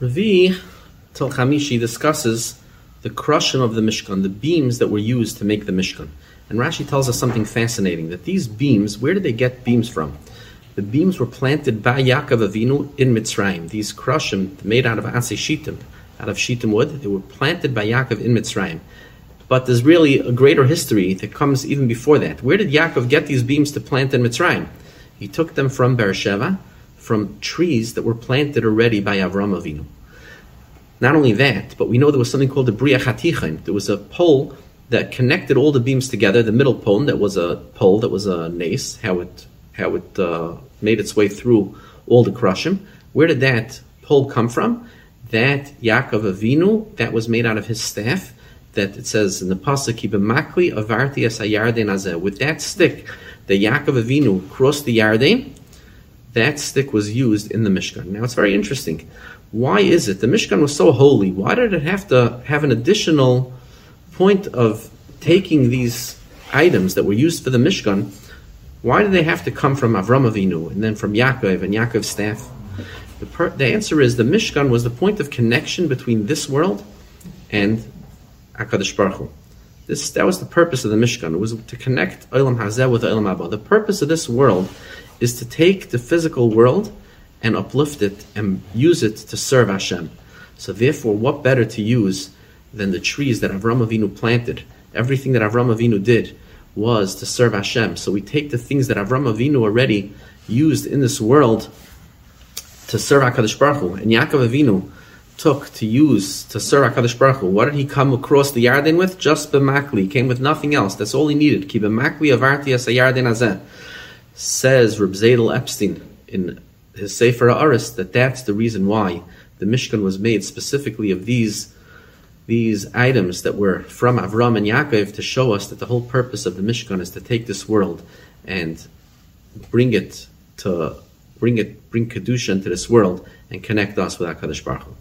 Ravi Tel Chamishi discusses the kerashim of the Mishkan, the beams that were used to make the Mishkan. And Rashi tells us something fascinating that these beams, where did they get beams from? The beams were planted by Yaakov Avinu in Mitzrayim. These kerashim made out of Atzei Shittim, out of Shittim wood, they were planted by Yaakov in Mitzrayim. But there's really a greater history that comes even before that. Where did Yaakov get these beams to plant in Mitzrayim? He took them from Beersheba, from trees that were planted already by Avram Avinu. Not only that, but we know there was something called the Bri'ach HaTichon. There was a pole that connected all the beams together. The middle pole that was a pole that was a nes, how it how it uh, made its way through all the kerashim. Where did that pole come from? That Yaakov Avinu, that was made out of his staff. That it says in the pasuk, "Makli avarti es azeh." With that stick, the Yaakov Avinu crossed the Yarden. That stick was used in the Mishkan. Now it's very interesting. Why is it the Mishkan was so holy? Why did it have to have an additional point of taking these items that were used for the Mishkan? Why did they have to come from Avram Avinu and then from Yaakov and Yaakov's staff? The, per- the answer is the Mishkan was the point of connection between this world and Hakadosh Baruch Hu. This that was the purpose of the Mishkan. It was to connect Olam Hazeh with Olam Haba. The purpose of this world is to take the physical world and uplift it and use it to serve Hashem. So therefore, what better to use than the trees that Avram Avinu planted? Everything that Avram Avinu did was to serve Hashem. So we take the things that Avram Avinu already used in this world to serve Hakadosh Baruch Hu, and Yaakov Avinu took to use to serve Hakadosh Baruch Hu. What did he come across the Yarden with? Just b'makli. Came with nothing else. That's all he needed. Ki b'makli avarti as Yarden azeh. Says Reb Zadel Epstein in his Sefer Aris that that's the reason why the Mishkan was made specifically of these these items that were from Avram and Yaakov to show us that the whole purpose of the Mishkan is to take this world and bring it to bring it bring kedusha into this world and connect us with Hakadosh Baruch Hu.